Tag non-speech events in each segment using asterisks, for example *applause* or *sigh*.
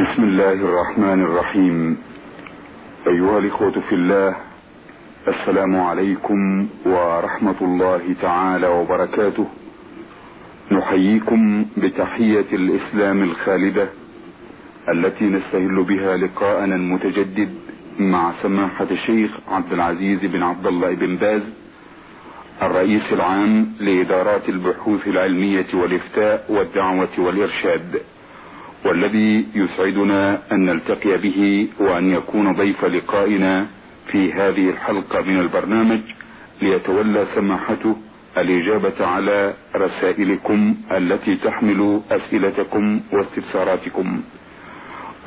بسم الله الرحمن الرحيم. أيها الإخوة في الله السلام عليكم ورحمة الله تعالى وبركاته. نحييكم بتحية الإسلام الخالدة التي نستهل بها لقاءنا المتجدد مع سماحة الشيخ عبد العزيز بن عبد الله بن باز الرئيس العام لإدارات البحوث العلمية والإفتاء والدعوة والإرشاد. والذي يسعدنا أن نلتقي به وأن يكون ضيف لقائنا في هذه الحلقة من البرنامج ليتولى سماحته الإجابة على رسائلكم التي تحمل أسئلتكم واستفساراتكم.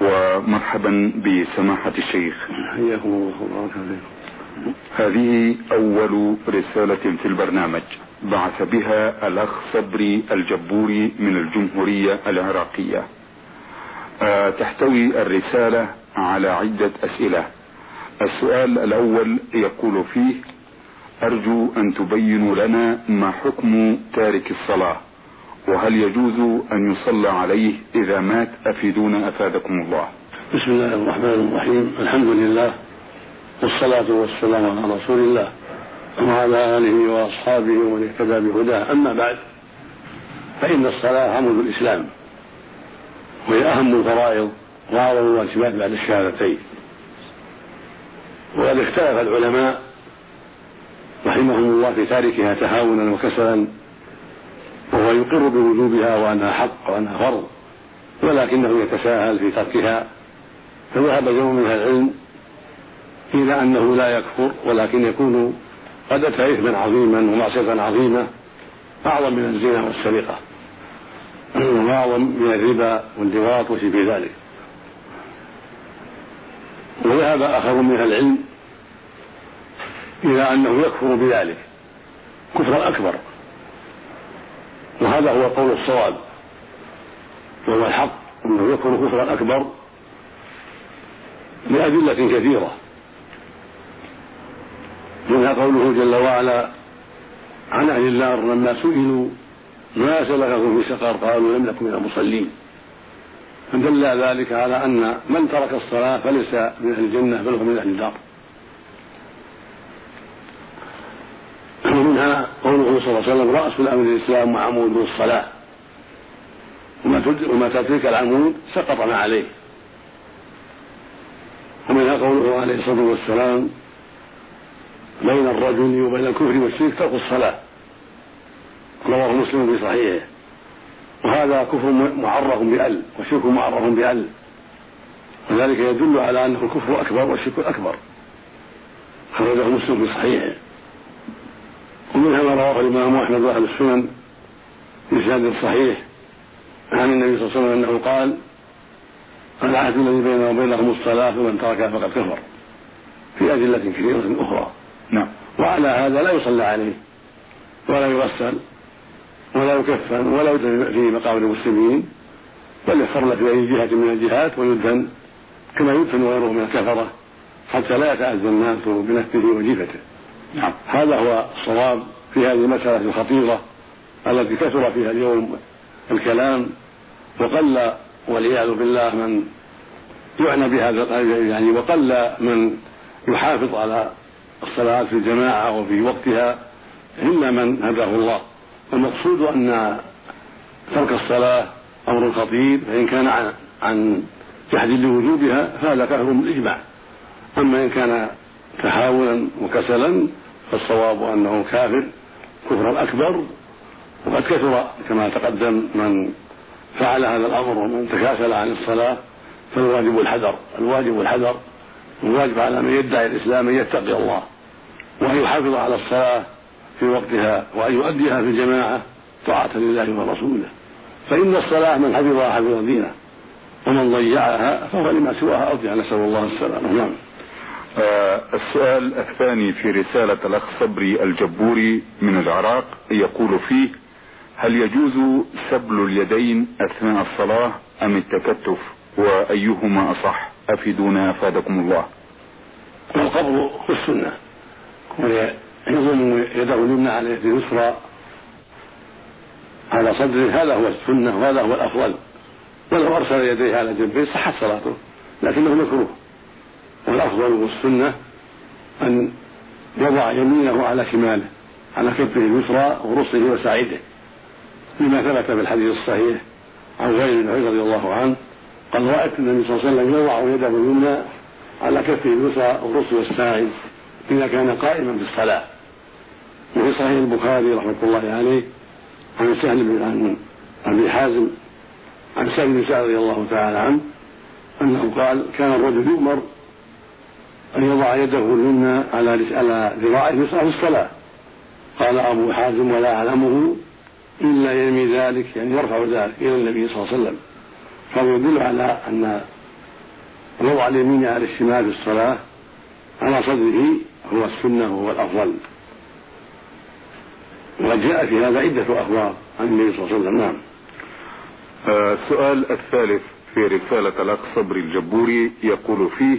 ومرحبا بسماحة الشيخ. حياكم الله وبارك هذه أول رسالة في البرنامج. بعث بها الأخ صبري الجبوري من الجمهورية العراقية. تحتوي الرسالة على عدة أسئلة. السؤال الأول يقول فيه أرجو أن تبينوا لنا ما حكم تارك الصلاة وهل يجوز أن يصلى عليه إذا مات؟ أفيدونا أفادكم الله. بسم الله الرحمن الرحيم. الحمد لله والصلاة والسلام على رسول الله وعلى آله وأصحابه ومن اهتدى بهداه. أما بعد فإن الصلاة عمود الإسلام. وهي أهم الفرائض وأعظم الواجبات بعد الشهادتين. وقد اختلف العلماء رحمهم الله في تاركها تهاونا وكسلا وهو يقر بوجوبها وأنها حق وأنها فرض ولكنه يتساهل في تركها فذهب جمع من العلم إلى أنه لا يكفر ولكن يكون قد أتى إثما عظيما ومعصية عظيمة أعظم من الزنا والسرقة. وأعظم من الربا واللواط وشبه ذلك. وذهب آخر من العلم إلى أنه يكفر بذلك كفرا أكبر. وهذا هو قول الصواب. وهو الحق أنه يكفر كفرا أكبر لأدلة كثيرة. منها قوله جل وعلا عن أهل النار لما سئلوا ما سلككم في سقر قالوا لم نكن من المصلين. فدل ذلك على أن من ترك الصلاة فليس من أهل الجنة بل هو من أهل النار. ومنها قوله صلى الله عليه وسلم رأس الأمر الإسلام وعمود الصلاة. وما تدرك العمود سقط ما عليه. ومنها قوله عليه الصلاة والسلام بين الرجل وبين الكفر والشرك ترك الصلاة. رواه مسلم في صحيحه. وهذا كفر معرف بأل والشرك معرف بأل. وذلك يدل على أنه الكفر أكبر والشرك أكبر. خرجه مسلم في صحيحه. ومنها ما رواه الإمام أحمد وأهل السنن بإسناد صحيح عن النبي صلى الله عليه وسلم أنه قال العهد الذي بيننا وبينهم الصلاة فمن تركها فقد كفر. في أدلة كثيرة أخرى. نعم. وعلى هذا لا يصلى عليه ولا يغسل. ولا يكفن ولا يدفن في مقابر المسلمين بل يحفر في أي جهة من الجهات ويدفن كما يدفن غيره من الكفرة حتى لا يتأذى الناس بنفسه وجيفته نعم. هذا هو الصواب في هذه المسألة الخطيرة التي كثر فيها اليوم الكلام وقل والعياذ بالله من يعنى بهذا يعني وقل من يحافظ على الصلاة في الجماعة وفي وقتها إلا من هداه الله. المقصود أن ترك الصلاة أمر خطير فإن كان عن, عن جحد لوجوبها فهذا كفر بالإجماع. أما إن كان تهاونا وكسلا فالصواب أنه كافر كفرا أكبر وقد كثر كما تقدم من فعل هذا الأمر ومن تكاسل عن الصلاة فالواجب الحذر الواجب الحذر الواجب على من يدعي الإسلام أن يتقي الله وأن يحافظ على الصلاة في وقتها وأن يؤديها في الجماعة طاعة لله ورسوله. فإن الصلاة من حفظها حفظ دينه ومن ضيعها فهو لما سواها أرجع نسأل الله السلامة. نعم. آه السؤال الثاني في رسالة الأخ صبري الجبوري من العراق يقول فيه هل يجوز سبل اليدين أثناء الصلاة أم التكتف؟ وأيهما أصح؟ أفيدونا أفادكم الله. والقبض في السنة يضم يده اليمنى على يده اليسرى على صدره هذا هو السنة وهذا هو الأفضل. ولو أرسل يديه على جنبه صحت صلاته لكنه مكروه. والأفضل والسنة أن يضع يمينه على شماله على كفه اليسرى ورصه وساعده. لما ثبت في الحديث الصحيح عن غير بن رضي الله عنه قال رأيت النبي صلى الله عليه وسلم يضع يده اليمنى على كفه اليسرى ورصه والساعد إذا كان قائما في الصلاة وفي صحيح البخاري رحمة الله عليه عن سهل بن عن أبي حازم عن سهل بن سعد رضي الله تعالى عنه أنه قال كان الرجل يؤمر أن يضع يده اليمنى على على ذراعه اليسرى في الصلاة. قال أبو حازم ولا أعلمه إلا يرمي ذلك يعني يرفع ذلك إلى النبي صلى الله عليه وسلم. فهو يدل على أن وضع اليمين على الشمال في الصلاة على صدره هو السنة وهو الأفضل. وقد جاء في هذا عدة أخبار عن النبي صلى الله عليه وسلم. نعم. السؤال آه الثالث في رسالة الأخ صبري الجبوري يقول فيه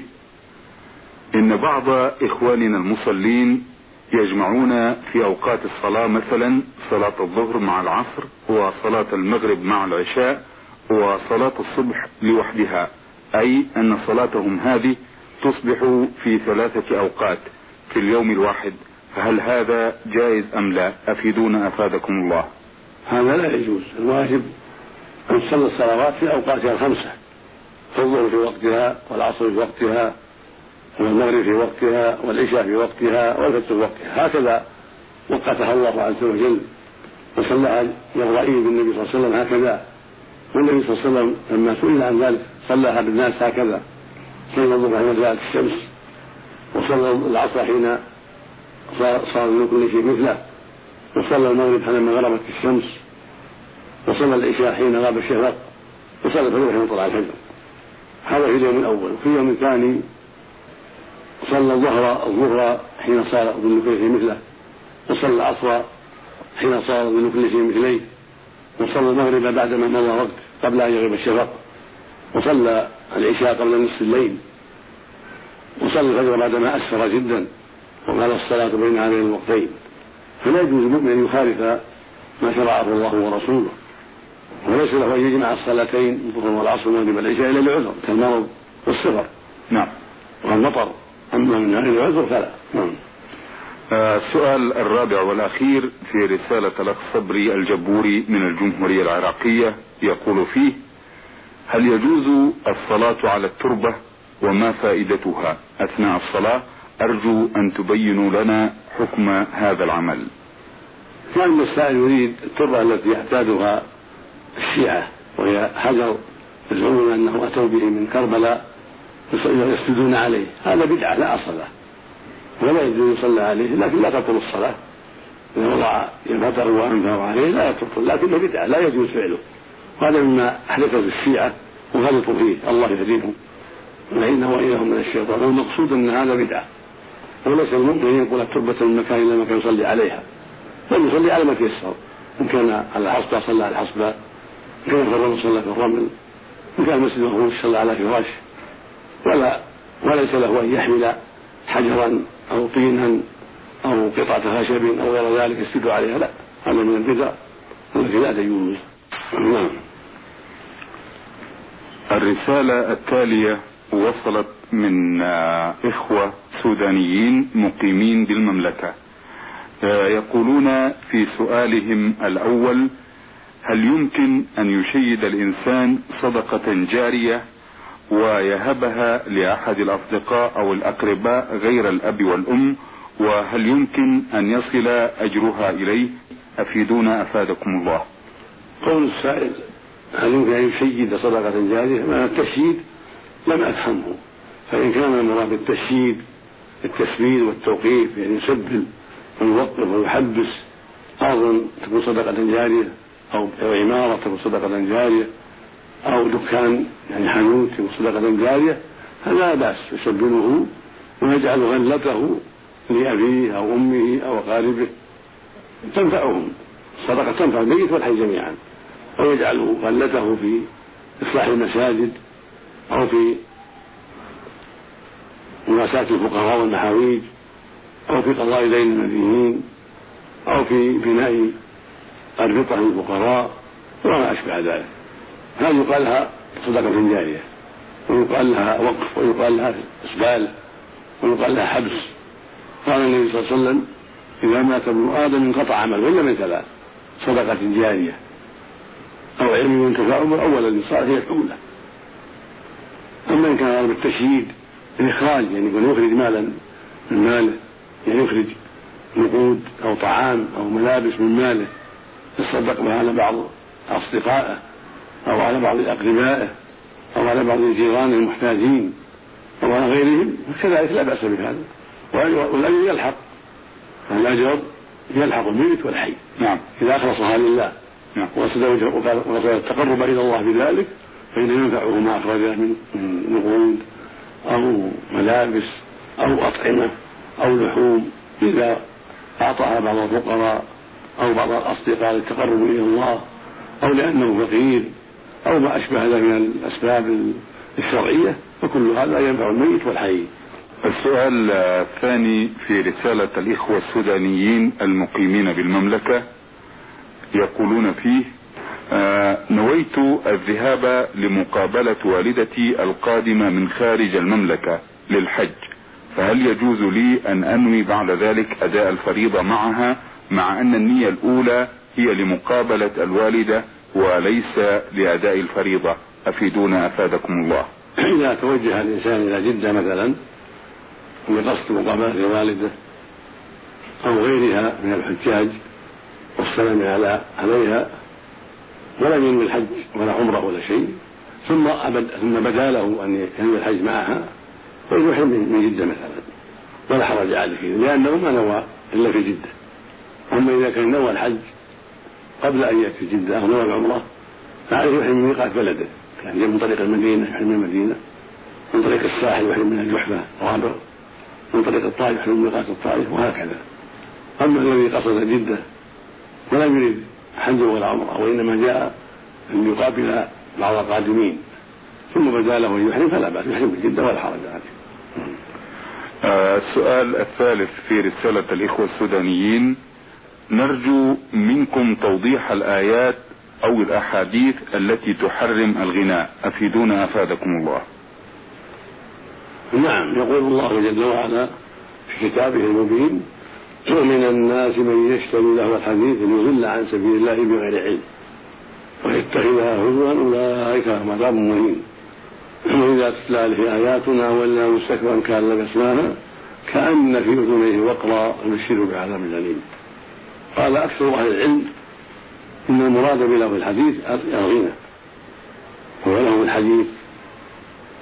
إن بعض إخواننا المصلين يجمعون في أوقات الصلاة مثلا صلاة الظهر مع العصر وصلاة المغرب مع العشاء وصلاة الصبح لوحدها أي أن صلاتهم هذه تصبح في ثلاثة أوقات في اليوم الواحد. فهل هذا جائز أم لا؟ أفيدونا أفادكم الله. هذا لا يجوز. الواجب أن تصلي الصلوات في أوقاتها الخمسة. الظهر في وقتها والعصر في وقتها والمغرب في وقتها والعشاء في وقتها والفجر في وقتها. هكذا وقتها الله عز وجل. وصلى يرضى بالنبي صلى الله عليه وسلم هكذا. والنبي صلى الله عليه وسلم لما سئل عن ذلك صلىها بالناس هكذا. صلى الظهر حين زالت الشمس وصلى العصر حين صار من كل شيء مثله وصلى المغرب حينما غربت الشمس وصلى العشاء حين غاب الشفق وصلى الفجر حين طلع الفجر. هذا في اليوم الأول. وفي اليوم الثاني صلى الظهر الظهر حين صار ظل كل شيء مثله وصلى العصر حين صار ظل كل شيء مثليه وصلى المغرب بعدما مضى وقت قبل أن يغيب الشفق وصلى العشاء قبل نصف الليل وصلى الفجر بعدما أسفر جدا. وقال الصلاة بين هذين الوقتين. فلا يجوز المؤمن أن يخالف ما شرعه الله ورسوله. وليس له أن يجمع الصلاتين الظهر والعصر والمغرب والعشاء إلا لعذر. كالمرض والصغر نعم. والمطر. أما من غير العذر فلا. نعم. السؤال الرابع والأخير في رسالة الأخ صبري الجبوري من الجمهورية العراقية. يقول فيه هل يجوز الصلاة على التربة وما فائدتها؟ أثناء الصلاة أرجو أن تبينوا لنا حكم هذا العمل. كان السائل يريد التربة التي يعتادها الشيعة وهي حجر يزعمون أنه أتوا به من كربلاء يسجدون عليه. هذا بدعة لا أصل له ولا يجوز يصلى عليه لكن لا تبطل الصلاة. إذا وضع يده وأنفه عليه لا تبطل لكنه بدعة لا يجوز فعله. وهذا مما أحدثه الشيعة وغلطوا فيه الله يهديهم وإنه وإياهم من الشيطان. والمقصود أن هذا بدعة. وليس المؤمن ينقل التربة من مكان إلى مكان يصلي عليها. بل يصلي على ما تيسر. إن كان على الحصبة صلى على الحصبة إن كان في الرمل صلى في الرمل إن كان المسجد مفروش صلى على فراش ولا وليس له أن يحمل حجرا أو طينا أو قطعة خشب أو غير ذلك يسجد عليها. لا. هذا من البدع. التي لا تجوز. نعم. الرسالة التالية وصلت من إخوة سودانيين مقيمين بالمملكة. يقولون في سؤالهم الأول هل يمكن أن يشيد الإنسان صدقة جارية ويهبها لأحد الأصدقاء أو الأقرباء غير الأب والأم؟ وهل يمكن أن يصل أجرها إليه؟ أفيدونا أفادكم الله. قول السائل هل يمكن أن يشيد صدقة جارية؟ ما التشييد لم أفهمه. فإن كان المراد بالتشييد التسبيل والتوقيف يعني يسبل ويوقف ويحبس. أرضا تكون صدقة جارية أو عمارة تكون صدقة جارية أو دكان يعني حانوت صدقة جارية فلا لا بأس يسبله ويجعل غلته لأبيه أو أمه أو أقاربه تنفعهم الصدقة تنفع الميت والحي جميعا أو يجعل غلته في إصلاح المساجد أو في مواساة الفقراء والمحاويج أو في قضاء دين المدينين أو في بناء أربطة للفقراء وما أشبه ذلك. هذه يقال لها صدقة جارية ويقال لها وقف ويقال لها إسبال ويقال لها حبس. قال النبي صلى الله عليه وسلم إذا مات ابن آدم انقطع عمله إلا من ثلاث صدقة جارية أو علم ينتفع به أو ولد صالح يدعو أما إن كان بالتشييد الإخراج يعني يكون يخرج مالا من ماله يعني يخرج نقود أو طعام أو ملابس من ماله يتصدق بها على بعض أصدقائه أو على بعض أقربائه أو على بعض جيرانه المحتاجين أو على غيرهم كذلك لا بأس بهذا. والأجر يلحق الأجر يلحق الميت والحي. نعم. إذا أخلصها لله نعم. وقصد التقرب إلى الله بذلك فإن ينفعه ما أخرجه من نقود أو ملابس أو أطعمة أو لحوم إذا أعطاها بعض الفقراء أو بعض الأصدقاء للتقرب إلى الله أو لأنه فقير أو ما أشبه ذلك من الأسباب الشرعية فكل هذا ينفع الميت والحي. السؤال الثاني في رسالة الإخوة السودانيين المقيمين بالمملكة يقولون فيه نويت الذهاب لمقابلة والدتي القادمة من خارج المملكة للحج. فهل يجوز لي أن أنوي بعد ذلك أداء الفريضة معها مع أن النية الأولى هي لمقابلة الوالدة وليس لأداء الفريضة؟ أفيدونا أفادكم الله. *clears throat* إذا توجه الإنسان إلى جدة مثلا بقصد مقابلة الوالدة أو غيرها من الحجاج والسلام على عليها ولم ينوي الحج ولا عمرة ولا شيء. ثم أبد ثم بدا له أن ينوي الحج معها فيحرم من جدة مثلا. ولا حرج عليه لأنه ما نوى إلا في جدة. أما إذا كان نوى الحج قبل أن يأتي جدة أو نوى العمرة فعليه يحرم من ميقات بلده. يعني من طريق المدينة يحرم من المدينة. من طريق الساحل يحرم من الجحفة رابع من طريق الطائف يحرم من ميقات الطائف وهكذا. أما الذي قصد جدة ولم يريد حجا ولا عمرة وإنما جاء أن يقابل بعض القادمين ثم بدا له أن يحرم فلا بأس يحرم جدة ولا حرج عليه. آه السؤال الثالث في رسالة الإخوة السودانيين. نرجو منكم توضيح الآيات أو الأحاديث التي تحرم الغناء. أفيدونا أفادكم الله. نعم يقول الله جل وعلا في كتابه المبين ومن الناس من يشتري له الحديث ليضل عن سبيل الله بغير علم. ويتخذها هزوا أولئك لهم عذاب مهين وإذا تتلى عليه آياتنا ولا مستكبرا كان لك اسماها كأن في أذنيه وقرا يبشر بعذاب أليم. قال أكثر أهل العلم إن المراد بله الحديث الغنى. هو الحديث.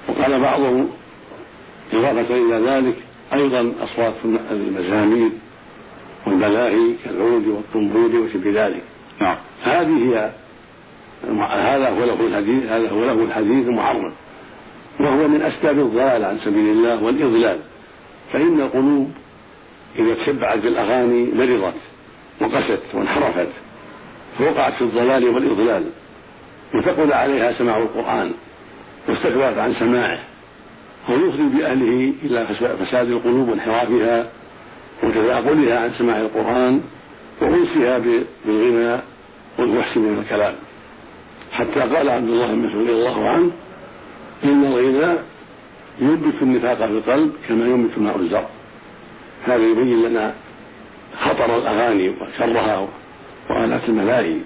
وقال بعضهم إضافة إلى ذلك أيضا أصوات المزامير. والملاهي كالعود والطنبول وشبه ذلك. نعم. هذه هي هذا هو له الحديث هذا هو له الحديث المحرم وهو من أسباب الضلال عن سبيل الله والإضلال. فإن القلوب إذا تشبعت بالأغاني مرضت وقست وانحرفت فوقعت في الضلال والإضلال وثقل عليها سماع القرآن واستكبرت عن سماعه ويفضي بأهله إلى فساد القلوب وانحرافها وتثاقلها عن سماع القرآن وأنسها بالغنى والفحش من الكلام. حتى قال عبد الله بن مسعود رضي الله عنه إن الغنى ينبت النفاق في القلب كما ينبت ماء الزرع هذا يبين لنا خطر الأغاني وشرها وآلات الملاهي.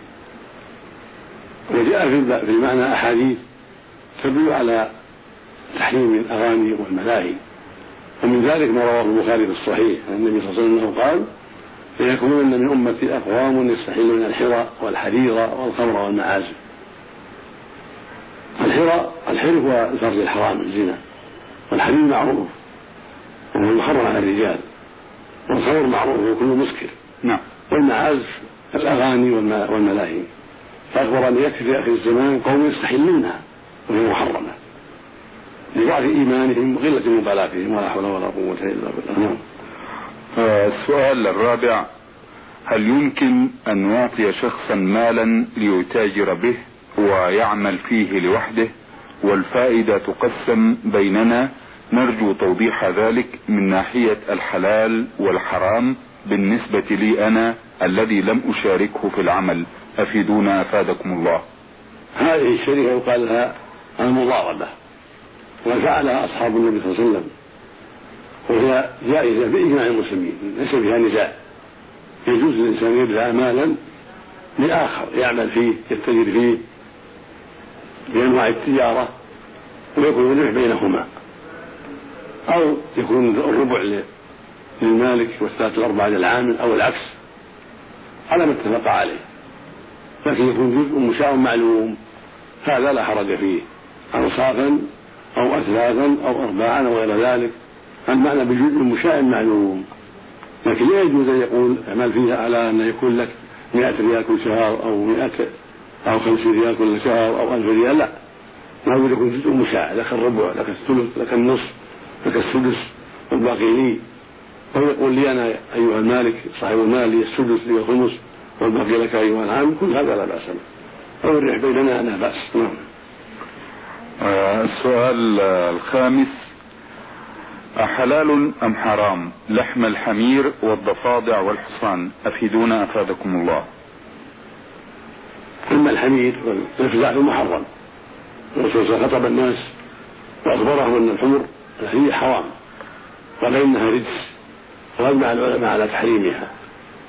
وجاء في المعنى أحاديث تدل على تحريم الأغاني والملاهي. ومن ذلك ما رواه البخاري في الصحيح. عن النبي صلى الله عليه وسلم قال ليكونن من أمتي أقوام يستحلون الحرى والحرير والخمر والمعازف. الحرى الحر هو الفرج الحرام الزنا. والحرير معروف وهو المحرم على الرجال. والخمر معروف هو كل مسكر. نعم. والمعازف الأغاني والملاهي. فأخبر أن يكفي في اخر الزمان قوم يستحلونها وهي محرمة. لضعف إيمانهم وقلة مبالاتهم ولا حول ولا قوة إلا بالله. نعم. السؤال الرابع هل يمكن أن نعطي شخصا مالا ليتاجر به ويعمل فيه لوحده؟ والفائدة تقسم بيننا. نرجو توضيح ذلك من ناحية الحلال والحرام. بالنسبة لي أنا الذي لم أشاركه في العمل. أفيدونا أفادكم الله. هذه الشركة يقال لها المضاربة. وقد فعلها أصحاب النبي صلى الله عليه وسلم. وهي جائزة بإجماع المسلمين ليس فيها نزاع. يجوز للإنسان أن يدفع مالا لآخر يعمل فيه يتجر فيه بأنواع التجارة ويكون الربح بينهما. أو يكون الربع للمالك والثلاثة الأربعة للعامل أو العكس. على ما اتفق عليه. لكن يكون جزء مشاع معلوم. هذا لا حرج فيه. أنصافا أو أثلاثا أو أرباعا أو غير ذلك. المعنى بجزء مشاع معلوم لكن لا يجوز أن يقول اعمل فيها على أن يكون لك 100 ريال كل شهر أو 100 أو 50 ريال كل شهر أو 1000 ريال. لا. لابد يكون جزء مشاع لك الربع لك الثلث لك النصف لك السدس والباقي لي. أو يقول لي أنا أيها المالك صاحب المال لي السدس لي الخمس والباقي لك أيها العام. كل هذا لا بأس به. أو الريح بيننا لا بأس. نعم. السؤال الخامس. أحلال أم حرام؟ لحم الحمير والضفادع والحصان. أفيدونا أفادكم الله. أما الحمير والمفزع محرم الرسول خطب الناس وأخبرهم أن الحمر هي حرام قال إنها رجس وأجمع العلماء على تحريمها.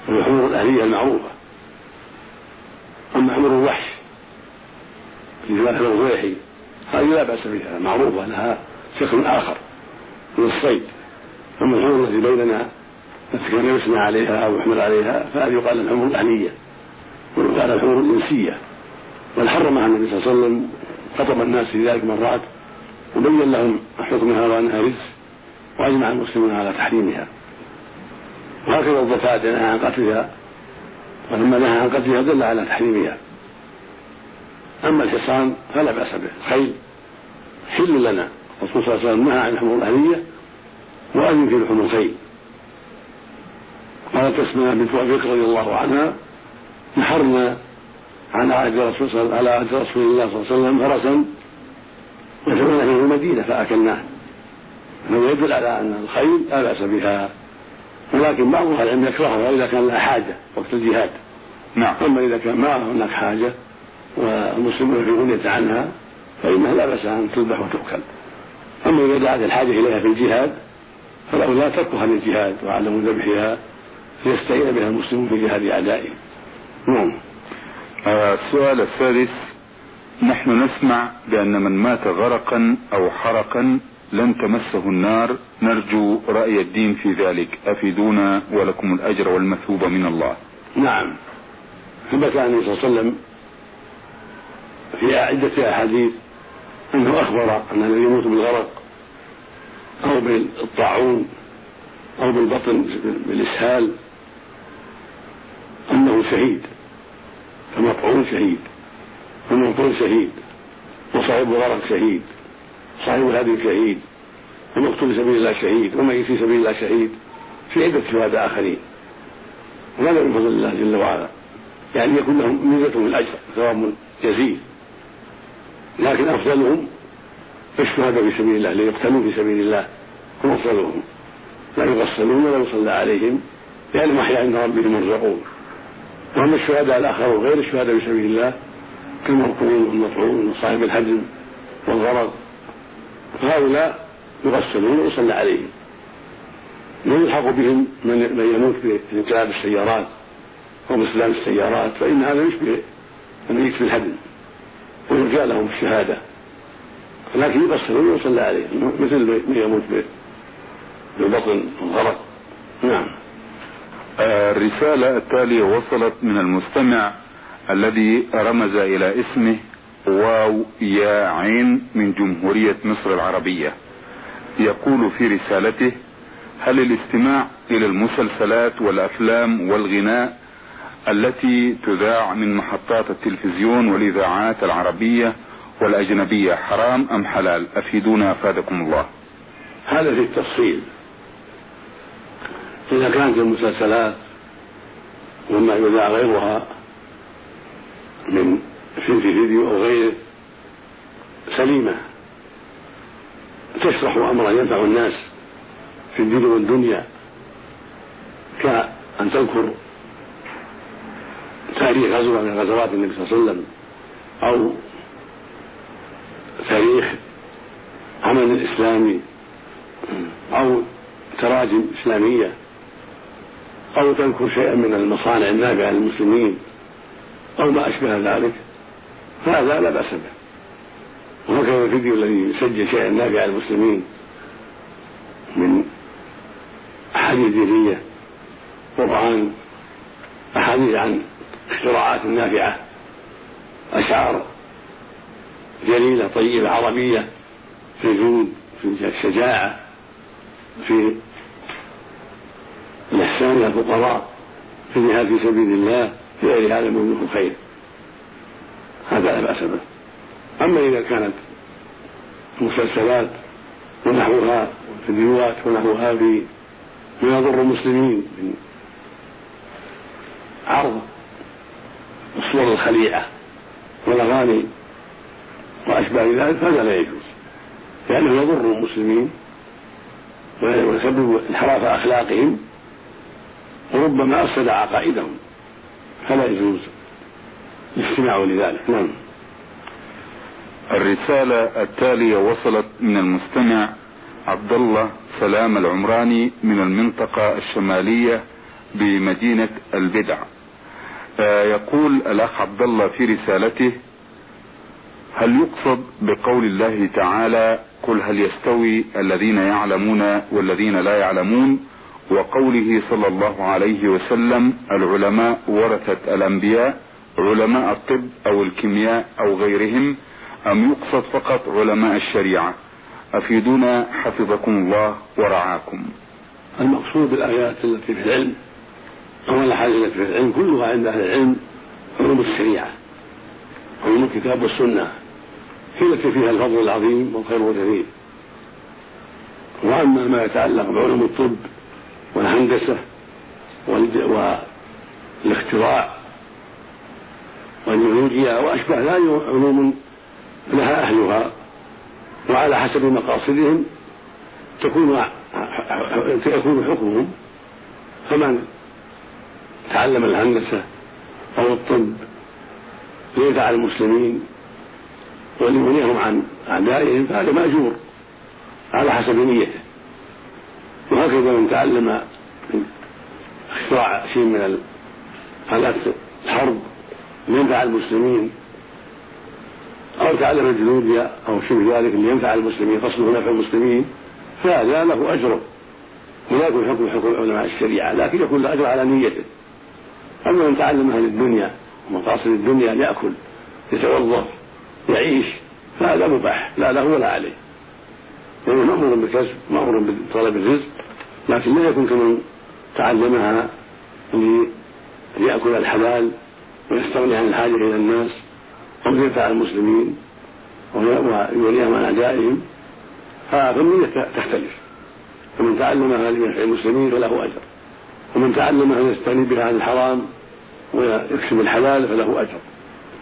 الحمر الأهلية المعروفة. أما حمر الوحش في ذبح الضيحي هذه لا بأس بها معروفة لها شكل آخر من الصيد. أما الحمر التي بيننا التي كان يسمى عليها أو يحمل عليها فهذه يقال الحمر الأهلية ويقال الحمر الإنسية. بل حرمها النبي صلى الله عليه وسلم خطب الناس في ذلك مرات وبين لهم حكمها وأنها رجس وأجمع المسلمون على تحريمها. وهكذا الضفادع نهى عن قتلها ولما نهى عن قتلها دل على تحريمها. أما الحصان فلا بأس به. الخيل حل لنا. الرسول صلى الله عليه وسلم نهى عن الحمر الأهلية وأذن في لحوم الخيل قالت تسمى بنت أبي بكر رضي الله عنها نحرنا عن عهد رسول على عهد رسول الله صلى الله عليه وسلم فرسا وجمعنا في المدينة فأكلناه. هذا يدل على أن الخيل لا بأس بها. ولكن بعض أهل العلم يكرهها إذا كان لها حاجة وقت الجهاد. نعم. أما إذا كان ما هناك حاجة والمسلمون في غنية عنها فإنها لا بأس أن تذبح وتؤكل. أما إذا دعت الحاجة إليها في الجهاد فالأولى تركها للجهاد وعدم ذبحها ليستعين بها المسلمون في جهاد أعدائهم. نعم. السؤال الثالث نحن نسمع بأن من مات غرقا أو حرقا لن تمسه النار. نرجو رأي الدين في ذلك. أفيدونا ولكم الأجر والمثوبة من الله. نعم. ثبت عن النبي صلى الله عليه وسلم في عدة أحاديث أنه أخبر أن الذي يموت بالغرق أو بالطاعون أو بالبطن بالإسهال أنه شهيد المطعون شهيد والمطعون شهيد وصاحب الغرق شهيد صاحب الهدي شهيد والمقتول في سبيل الله شهيد وميت في سبيل الله شهيد في عدة شهداء آخرين. وهذا من فضل الله جل وعلا. يعني يكون لهم ميزة من الأجر ثواب جزيل لكن أفضلهم الشهداء في سبيل الله ليقتلوا في سبيل الله هم أفضلهم. لا يغسلون ولا يصلى عليهم لأنهم أحياء عند ربهم يرزقون وأما الشهداء الآخرون غير الشهداء في سبيل الله كالمرقوم والمطعون وصاحب الهدم والغرض فهؤلاء يغسلون ويصلى عليهم. لا يلحق بهم من يموت بانقلاب السيارات أو بإسلام السيارات فإن هذا يشبه الميت في الهدم ويرجى لهم الشهادة. لكن يغسلون ويصلى عليهم مثل من يموت بالبطن والغرق نعم. الرسالة التالية وصلت من المستمع الذي رمز إلى اسمه واو يا عين من جمهورية مصر العربية. يقول في رسالته هل الاستماع إلى المسلسلات والأفلام والغناء التي تذاع من محطات التلفزيون والإذاعات العربية والأجنبية. حرام أم حلال؟ أفيدونا أفادكم الله. هذا في التفصيل. إذا كانت المسلسلات وما يذاع غيرها من في فيديو أو غيره سليمة. تشرح أمرا ينفع الناس في الدين والدنيا كأن تذكر تاريخ غزوة من غزوات النبي صلى الله عليه وسلم أو تاريخ عمل إسلامي أو تراجم إسلامية أو تذكر شيئا من المصانع النافعة للمسلمين أو ما أشبه ذلك فهذا لا بأس به. وهكذا الفيديو الذي يسجل شيئا نافعا للمسلمين من أحاديث دينية قرآن أحاديث عن اختراعات نافعة أشعار جليلة طيبة عربية في الجود في الشجاعة في الإحسان إلى الفقراء في الجهاد في سبيل الله في غير هذا من الخير. هذا لا بأس به. أما إذا كانت المسلسلات ونحوها والفيديوهات ونحوها ما يضر المسلمين من عرض الصور الخليعة والأغاني وأشباه ذلك فهذا لا يجوز لأنه يضر المسلمين ويسبب انحراف أخلاقهم وربما أفسد عقائدهم فلا يجوز الاستماع لذلك. نعم. الرسالة التالية وصلت من المستمع عبد الله سلام العمراني من المنطقة الشمالية بمدينة البدع. يقول الأخ عبد الله في رسالته هل يقصد بقول الله تعالى قل هل يستوي الذين يعلمون والذين لا يعلمون؟ وقوله صلى الله عليه وسلم العلماء ورثة الأنبياء علماء الطب أو الكيمياء أو غيرهم أم يقصد فقط علماء الشريعة؟ أفيدونا حفظكم الله ورعاكم. المقصود بالآيات التي في العلم أو الأحاديث التي في العلم كلها عند أهل العلم علوم الشريعة. علوم الكتاب والسنة. هي التي فيها الفضل العظيم والخير الكثير وأما ما يتعلق بعلوم الطب والهندسة والاختراع والجيولوجيا وأشبه ذلك علوم لها أهلها وعلى حسب مقاصدهم تكون يكون حكمهم. فمن تعلم الهندسة أو الطب ليدفع المسلمين وليغنيهم عن أعدائهم فهذا مأجور على حسب نيته. وهكذا من تعلم اختراع شيء من آلات الحرب لينفع المسلمين أو تعلم الجنودية أو شبه ذلك لينفع المسلمين قصده نفع المسلمين فهذا له أجره ولا يكون حكم حكم علماء الشريعة لكن يكون له أجر على نيته. أما من تعلم أهل الدنيا ومقاصد الدنيا يأكل يتوظف يعيش فهذا مباح لا له ولا عليه. لأنه مأمور بالكسب مأمور بطلب الرزق لكن لا يكون كمن تعلمها ليأكل الحلال ويستغني عن الحاجة إلى الناس أو لينفع المسلمين ويوليهم عن أعدائهم فالنية تختلف. فمن تعلمها لينفع المسلمين فله أجر. ومن تعلمها ليستغني بها عن الحرام ويكسب الحلال فله أجر.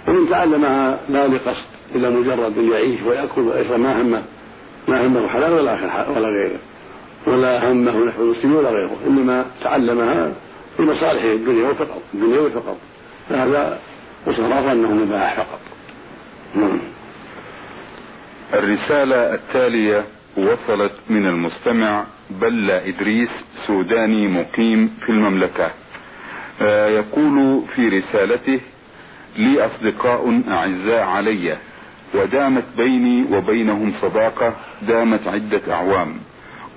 ومن تعلمها لا لقصد إلا مجرد أن يعيش ويأكل ويشرب ما همه ما همه حلال ولا ولا غيره. ولا همه نحو المسلمين ولا غيره. إنما تعلمها لمصالح الدنيا فقط الدنيا فقط فهذا وصراف أنه مباح فقط. نعم. الرسالة التالية وصلت من المستمع بلا إدريس سوداني مقيم في المملكة. آه يقول في رسالته لي أصدقاء أعزاء علي ودامت بيني وبينهم صداقة دامت عدة أعوام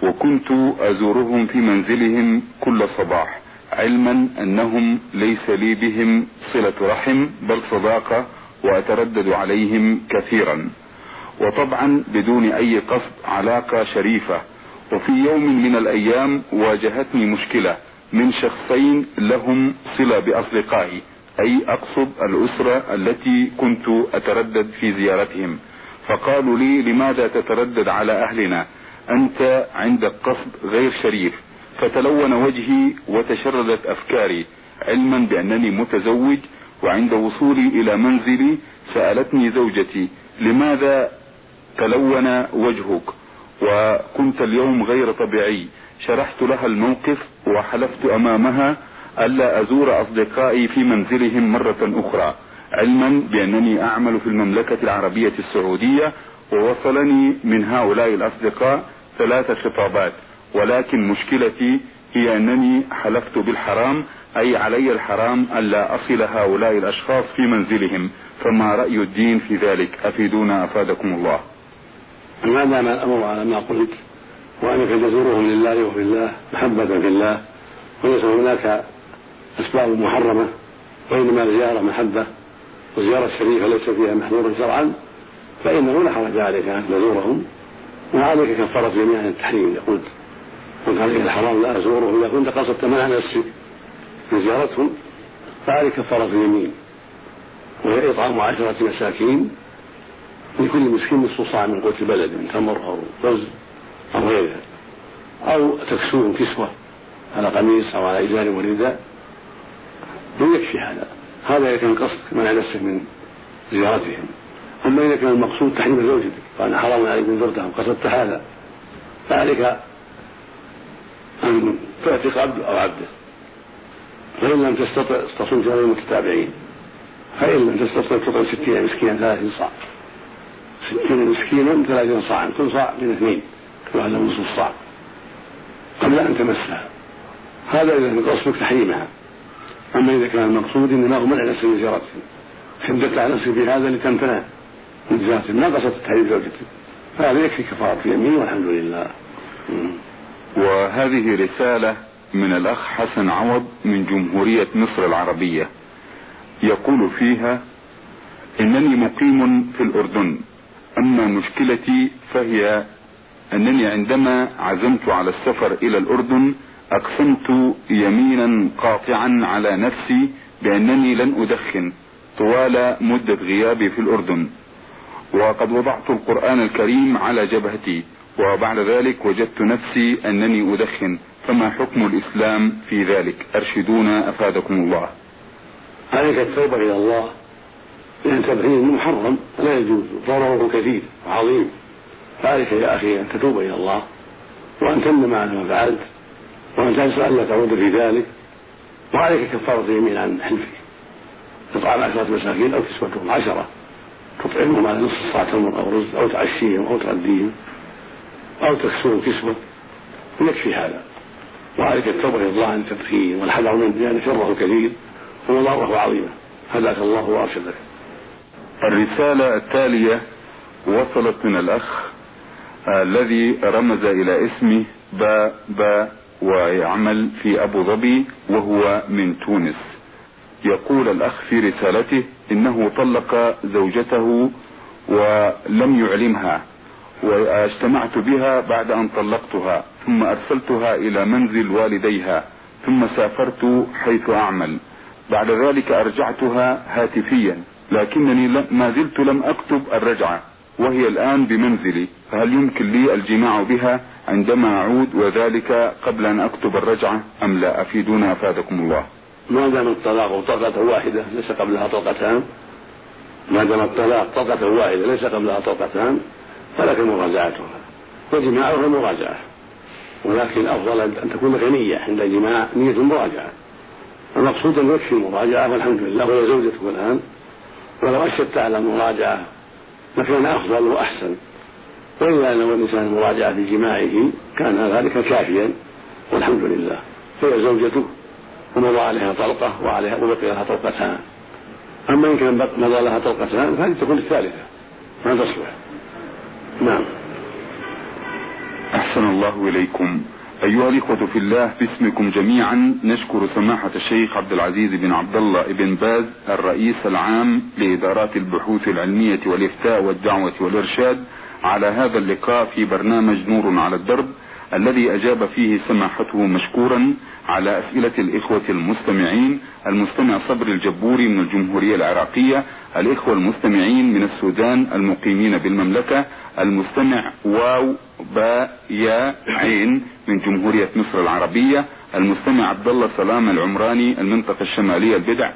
وكنت أزورهم في منزلهم كل صباح علما أنهم ليس لي بهم صلة رحم بل صداقة وأتردد عليهم كثيرا. وطبعا بدون أي قصد علاقة شريفة. وفي يوم من الأيام واجهتني مشكلة من شخصين لهم صلة بأصدقائي. أي أقصد الأسرة التي كنت أتردد في زيارتهم. فقالوا لي لماذا تتردد على أهلنا؟ أنت عندك قصد غير شريف. فتلون وجهي وتشردت أفكاري علما بأنني متزوج وعند وصولي إلى منزلي سألتني زوجتي لماذا تلون وجهك وكنت اليوم غير طبيعي. شرحت لها الموقف وحلفت أمامها ألا أزور أصدقائي في منزلهم مرة أخرى علما بأنني أعمل في المملكة العربية السعودية ووصلني من هؤلاء الأصدقاء ثلاث خطابات. ولكن مشكلتي هي أنني حلفت بالحرام أي علي الحرام ألا أصل هؤلاء الأشخاص في منزلهم. فما رأي الدين في ذلك؟ أفيدونا أفادكم الله. ما دام الأمر على ما قلت وأنك تزورهم لله وفي الله محبة في الله وليس هناك أسباب محرمة وإنما الزيارة محبة والزيارة الشريفة ليس فيها محظورا شرعا فإنه لا حرج عليك أن تزورهم وعليك كفارة جميع التحريم إذا قلت قلت عليك الحرام لا أزوره؟ إذا كنت قصدت منع نفسك من زيارتهم فعليك كفارة اليمين وهي إطعام عشرة مساكين لكل مسكين نصف صاع من قوت البلد من تمر أو رز أو غيرها. أو تكسوهم كسوة على قميص أو على إزار ورداء ويكفي هذا. هذا إذا كان قصد منع نفسك من زيارتهم. أما إذا كان المقصود تحريم زوجتك وأنا حرام عليك إن زرتهم قصدت هذا فعليك أن تعتق عبد أو عبده. فإن لم تستطع تصوم شهرين متتابعين فإن لم تستطع تطعم ستين مسكينا ثلاثين صاع مسكينا ثلاثين صاعا كل صاع من اثنين كل واحد نصف صاع قبل أن تمسها. هذا إذا كان قصدك تحريمها. أما إذا كان المقصود إنما هو منع نفسك من زيارتهم حددت على نفسك بهذا لتمتنع من زيارتهم ما قصدت تحريم زوجتك. فهذا يكفي كفارة يمين والحمد لله. وهذه رسالة من الأخ حسن عوض من جمهورية مصر العربية. يقول فيها إنني مقيم في الأردن أما مشكلتي فهي أنني عندما عزمت على السفر إلى الأردن أقسمت يمينا قاطعا على نفسي بأنني لن أدخن طوال مدة غيابي في الأردن. وقد وضعت القرآن الكريم على جبهتي وبعد ذلك وجدت نفسي أنني أدخن فما حكم الإسلام في ذلك؟ أرشدونا أفادكم الله. عليك التوبة إلى الله. لأن تبعيد محرم لا يجوز. ضرره كثير وعظيم فعليك يا أخي أن تتوب إلى الله وأن تندم على ما فعلت وأن تنسى ألا تعود في ذلك. وعليك كفارة يمين عن حلفك. تطعم عشرة مساكين أو كسوتهم عشرة. تطعمهم على نصف صاع تمر أو رز أو تعشيهم أو تغديهم أو تكسوهم كسوة. يكفي هذا. وعليك التوبة إلى الله عن التدخين والحذر منه لأن شره كثير ومضارة عظيمة. هداك الله وأرشدك. الرسالة التالية وصلت من الأخ الذي رمز إلى اسمه با با ويعمل في أبو ظبي وهو من تونس. يقول الأخ في رسالته إنه طلق زوجته ولم يعلمها واجتمعت بها بعد أن طلقتها ثم أرسلتها إلى منزل والديها ثم سافرت حيث أعمل. بعد ذلك أرجعتها هاتفيا. لكنني ما زلت لم أكتب الرجعة وهي الآن بمنزلي فهل يمكن لي الجماع بها عندما أعود وذلك قبل أن أكتب الرجعة أم لا؟ أفيدونا أفادكم الله. ما دام الطلاق طلقة واحدة ليس قبلها طلقتان. ما دام الطلاق طلقة واحدة ليس قبلها طلقتان فلك مراجعتها وجماعها مراجعة. ولكن الأفضل أن تكون لك نية عند الجماع نية المراجعة. المقصود أن يكفي المراجعة والحمد لله وهي زوجتك الآن ولو أشدت على المراجعة لكان أفضل وأحسن. وإلا لو الإنسان المراجعة في جماعة كان ذلك كافيا والحمد لله. فهي زوجته ومضى عليها طلقة وعليها وبقي لها طلقتان. أما إن كان مضى لها طلقتان فهذه تكون الثالثة ما تصلح. نعم. أحسن الله إليكم. أيها الإخوة في الله باسمكم جميعا نشكر سماحة الشيخ عبد العزيز بن عبد الله بن باز الرئيس العام لإدارات البحوث العلمية والإفتاء والدعوة والإرشاد على هذا اللقاء في برنامج نور على الدرب الذي أجاب فيه سماحته مشكورا على أسئلة الإخوة المستمعين المستمع صبر الجبوري من الجمهورية العراقية الإخوة المستمعين من السودان المقيمين بالمملكة المستمع واو با يا عين من جمهورية مصر العربية المستمع عبد الله سلام العمراني المنطقة الشمالية البدع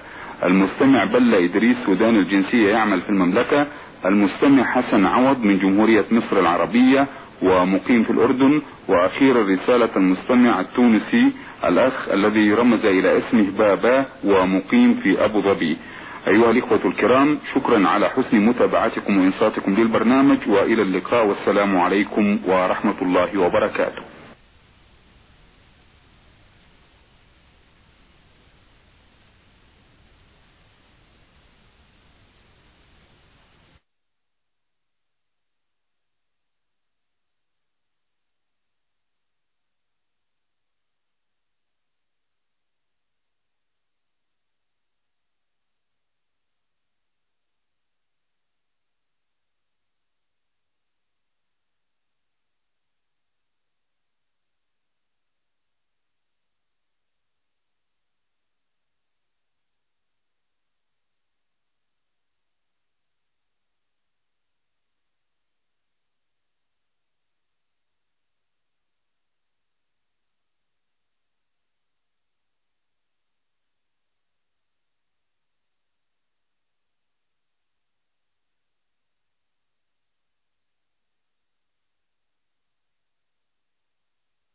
المستمع بلة إدريس سودان الجنسية يعمل في المملكة المستمع حسن عوض من جمهورية مصر العربية ومقيم في الأردن وأخيرا رسالة المستمع التونسي الأخ الذي رمز إلى اسمه بابا ومقيم في أبو ظبي. أيها الإخوة الكرام شكرا على حسن متابعتكم وإنصاتكم للبرنامج وإلى اللقاء والسلام عليكم ورحمة الله وبركاته.